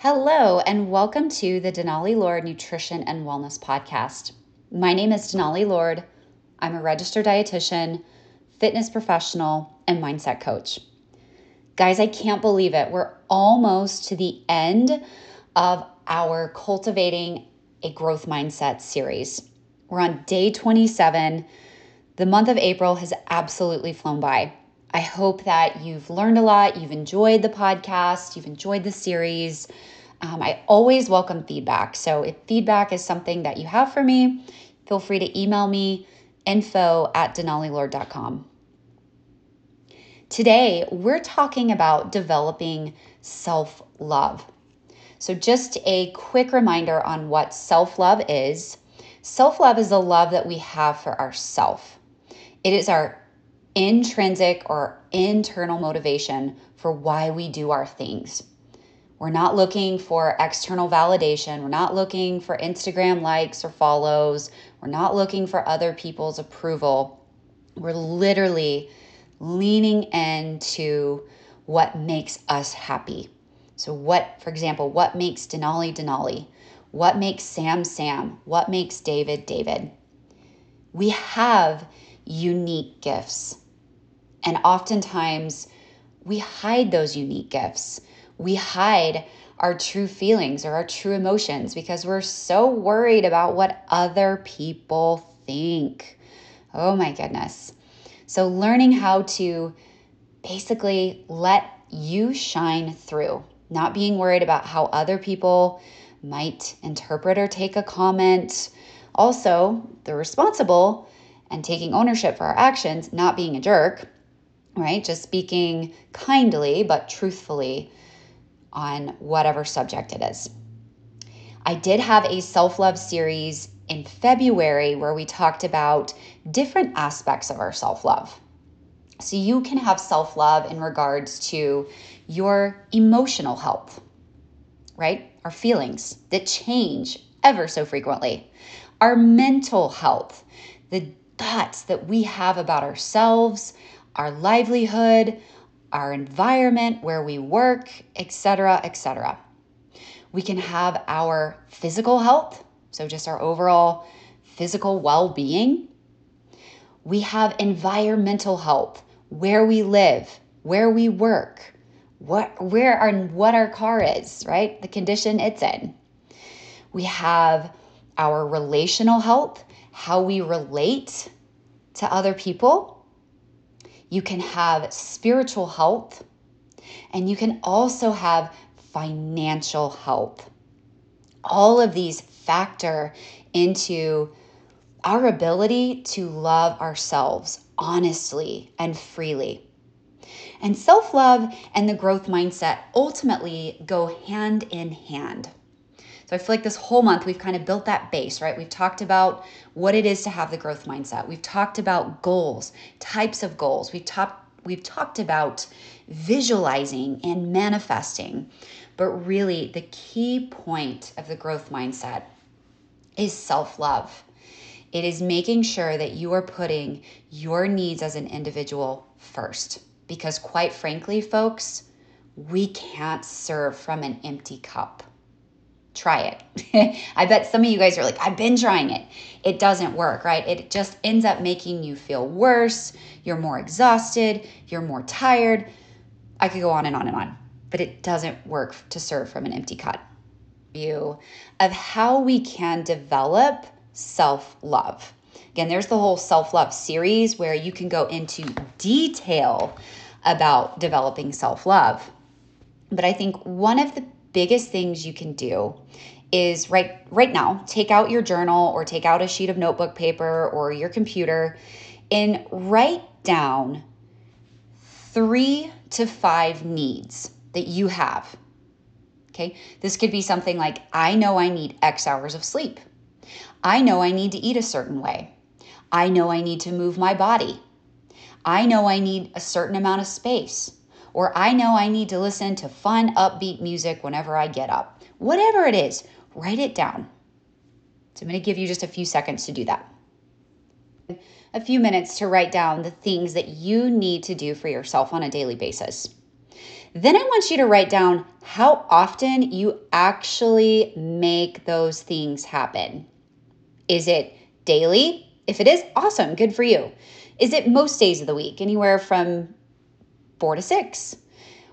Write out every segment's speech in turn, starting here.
Hello, and welcome to the Denali Lord Nutrition and Wellness Podcast. My name is Denali Lord. I'm a registered dietitian, fitness professional, and mindset coach. Guys, I can't believe it. We're almost to the end of our Cultivating a Growth Mindset series. We're on day 27. The month of April has absolutely flown by. I hope that you've learned a lot, you've enjoyed the podcast, you've enjoyed the series. Um, I always welcome feedback. So if feedback is something that you have for me, feel free to email me info at denalilord.com. Today, we're talking about developing self love. So, just a quick reminder on what self love is self love is the love that we have for ourself, it is our intrinsic or internal motivation for why we do our things. We're not looking for external validation. We're not looking for Instagram likes or follows. We're not looking for other people's approval. We're literally leaning into what makes us happy. So, what, for example, what makes Denali Denali? What makes Sam Sam? What makes David David? We have unique gifts. And oftentimes we hide those unique gifts. We hide our true feelings or our true emotions because we're so worried about what other people think. Oh my goodness. So, learning how to basically let you shine through, not being worried about how other people might interpret or take a comment. Also, the responsible and taking ownership for our actions, not being a jerk right? Just speaking kindly but truthfully on whatever subject it is. I did have a self love series in February where we talked about different aspects of our self love. So you can have self love in regards to your emotional health, right? Our feelings that change ever so frequently, our mental health, the thoughts that we have about ourselves, our livelihood, our environment, where we work, etc., etc. We can have our physical health, so just our overall physical well being. We have environmental health, where we live, where we work, what where our what our car is, right? The condition it's in. We have our relational health, how we relate to other people you can have spiritual health, and you can also have financial health. All of these factor into our ability to love ourselves honestly and freely. And self love and the growth mindset ultimately go hand in hand. So I feel like this whole month we've kind of built that base, right? We've talked about what it is to have the growth mindset. We've talked about goals, types of goals. We've talked we've talked about visualizing and manifesting. But really the key point of the growth mindset is self-love. It is making sure that you are putting your needs as an individual first. Because, quite frankly, folks, we can't serve from an empty cup try it. I bet some of you guys are like, I've been trying it. It doesn't work, right? It just ends up making you feel worse. You're more exhausted. You're more tired. I could go on and on and on, but it doesn't work to serve from an empty cup. View of how we can develop self love. Again, there's the whole self love series where you can go into detail about developing self love. But I think one of the biggest things you can do is right right now take out your journal or take out a sheet of notebook paper or your computer and write down 3 to 5 needs that you have. Okay? This could be something like I know I need X hours of sleep. I know I need to eat a certain way. I know I need to move my body. I know I need a certain amount of space or I know I need to listen to fun, upbeat music whenever I get up. Whatever it is, write it down. So I'm going to give you just a few seconds to do that. A few minutes to write down the things that you need to do for yourself on a daily basis. Then I want you to write down how often you actually make those things happen. Is it daily? If it is, awesome, good for you. Is it most days of the week, anywhere from four to six?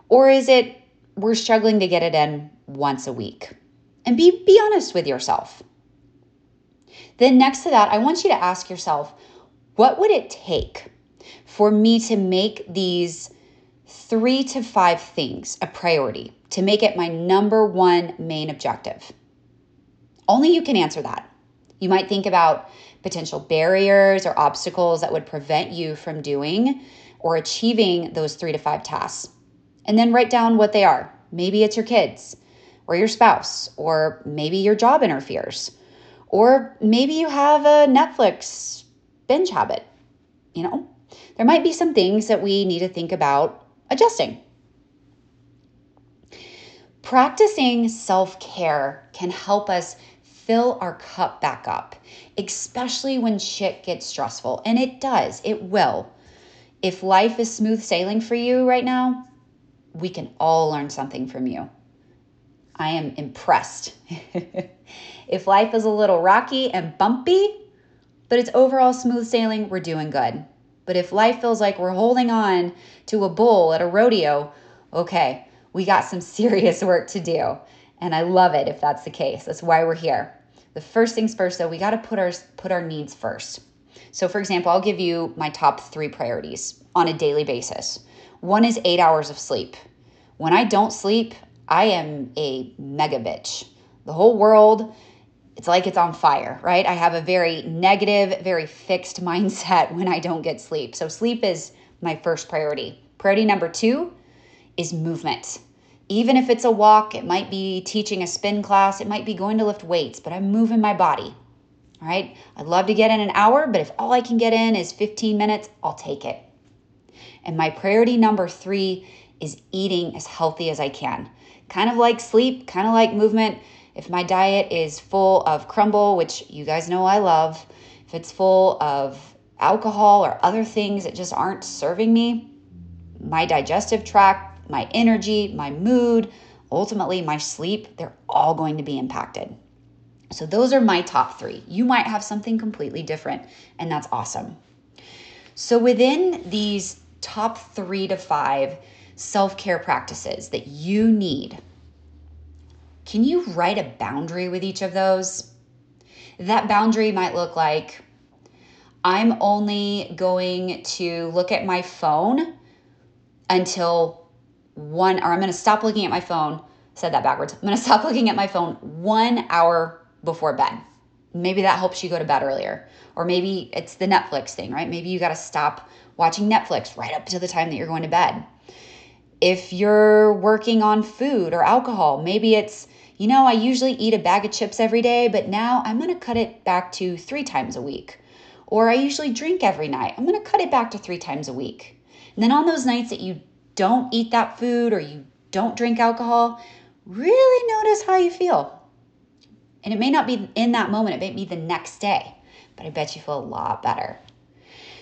Or is it we're struggling to get it in once a week? And be, be honest with yourself. Then, next to that, I want you to ask yourself what would it take for me to make these three to five things a priority, to make it my number one main objective? Only you can answer that. You might think about potential barriers or obstacles that would prevent you from doing or achieving those three to five tasks. And then write down what they are. Maybe it's your kids or your spouse, or maybe your job interferes, or maybe you have a Netflix binge habit. You know, there might be some things that we need to think about adjusting. Practicing self care can help us fill our cup back up, especially when shit gets stressful. And it does, it will. If life is smooth sailing for you right now, we can all learn something from you. I am impressed. if life is a little rocky and bumpy, but it's overall smooth sailing, we're doing good. But if life feels like we're holding on to a bull at a rodeo, okay, we got some serious work to do. And I love it if that's the case. That's why we're here. The first things first though, we got to put our put our needs first. So for example, I'll give you my top 3 priorities on a daily basis. One is 8 hours of sleep. When I don't sleep, I am a mega bitch. The whole world, it's like it's on fire, right? I have a very negative, very fixed mindset when I don't get sleep. So, sleep is my first priority. Priority number two is movement. Even if it's a walk, it might be teaching a spin class, it might be going to lift weights, but I'm moving my body. All right. I'd love to get in an hour, but if all I can get in is 15 minutes, I'll take it. And my priority number three is eating as healthy as I can kind of like sleep, kind of like movement. If my diet is full of crumble, which you guys know I love, if it's full of alcohol or other things that just aren't serving me, my digestive tract, my energy, my mood, ultimately my sleep, they're all going to be impacted. So, those are my top three. You might have something completely different, and that's awesome. So, within these top three to five self care practices that you need, can you write a boundary with each of those? That boundary might look like I'm only going to look at my phone until one, or I'm going to stop looking at my phone. Said that backwards. I'm going to stop looking at my phone one hour before bed. Maybe that helps you go to bed earlier. Or maybe it's the Netflix thing, right? Maybe you got to stop watching Netflix right up to the time that you're going to bed. If you're working on food or alcohol, maybe it's, you know, I usually eat a bag of chips every day, but now I'm going to cut it back to three times a week. Or I usually drink every night. I'm going to cut it back to three times a week. And then on those nights that you don't eat that food or you don't drink alcohol, really notice how you feel. And it may not be in that moment, it may be the next day, but I bet you feel a lot better.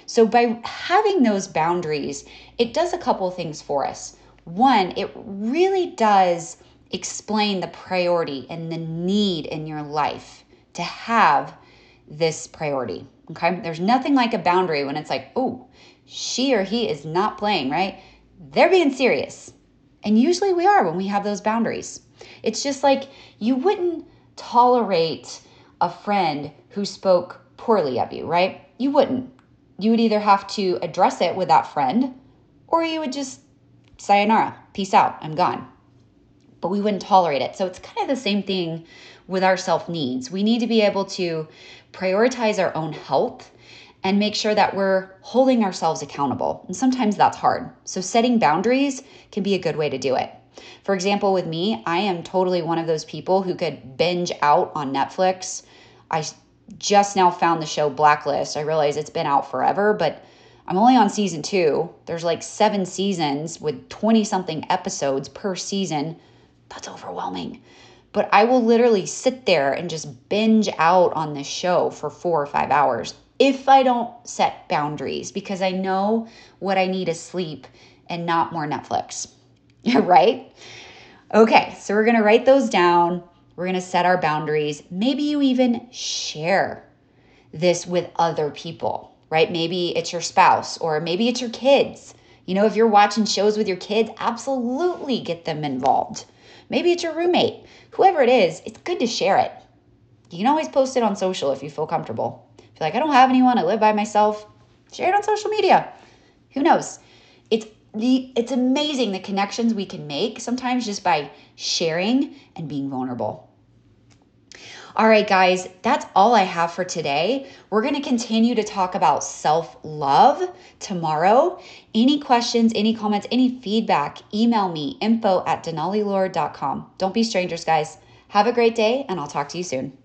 So, by having those boundaries, it does a couple things for us. One, it really does explain the priority and the need in your life to have this priority. Okay. There's nothing like a boundary when it's like, oh, she or he is not playing, right? They're being serious. And usually we are when we have those boundaries. It's just like you wouldn't tolerate a friend who spoke poorly of you, right? You wouldn't. You would either have to address it with that friend or you would just sayonara, peace out, I'm gone. But we wouldn't tolerate it. So it's kind of the same thing with our self needs. We need to be able to prioritize our own health and make sure that we're holding ourselves accountable. And sometimes that's hard. So setting boundaries can be a good way to do it. For example, with me, I am totally one of those people who could binge out on Netflix. I just now found the show Blacklist. I realize it's been out forever, but I'm only on season two. There's like seven seasons with 20 something episodes per season. That's overwhelming. But I will literally sit there and just binge out on this show for four or five hours if I don't set boundaries because I know what I need is sleep and not more Netflix. right? Okay, so we're gonna write those down. We're gonna set our boundaries. Maybe you even share this with other people, right? Maybe it's your spouse or maybe it's your kids. You know, if you're watching shows with your kids, absolutely get them involved. Maybe it's your roommate. Whoever it is, it's good to share it. You can always post it on social if you feel comfortable. Like, I don't have anyone, I live by myself, share it on social media. Who knows? It's the it's amazing the connections we can make sometimes just by sharing and being vulnerable. All right, guys, that's all I have for today. We're going to continue to talk about self love tomorrow. Any questions, any comments, any feedback, email me info at denalilord.com. Don't be strangers, guys. Have a great day, and I'll talk to you soon.